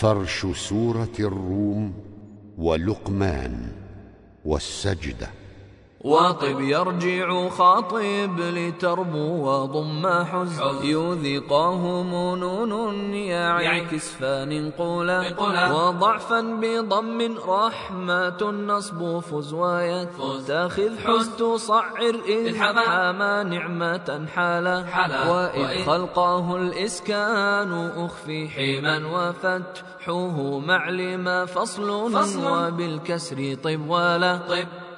فرش سورة الروم ولقمان والسجدة. واطب يرجع خاطب لتربو وضم حز يذقاه منون يعكس فننقولا وضعفا بضم رحمة النصب فز ويتخذ حز تصعر إذ حما نعمة حالا. وإذ خلقاه الإسكان أخفي حيما وفتحه معلم فصل. وبالكسر طب ولا طب.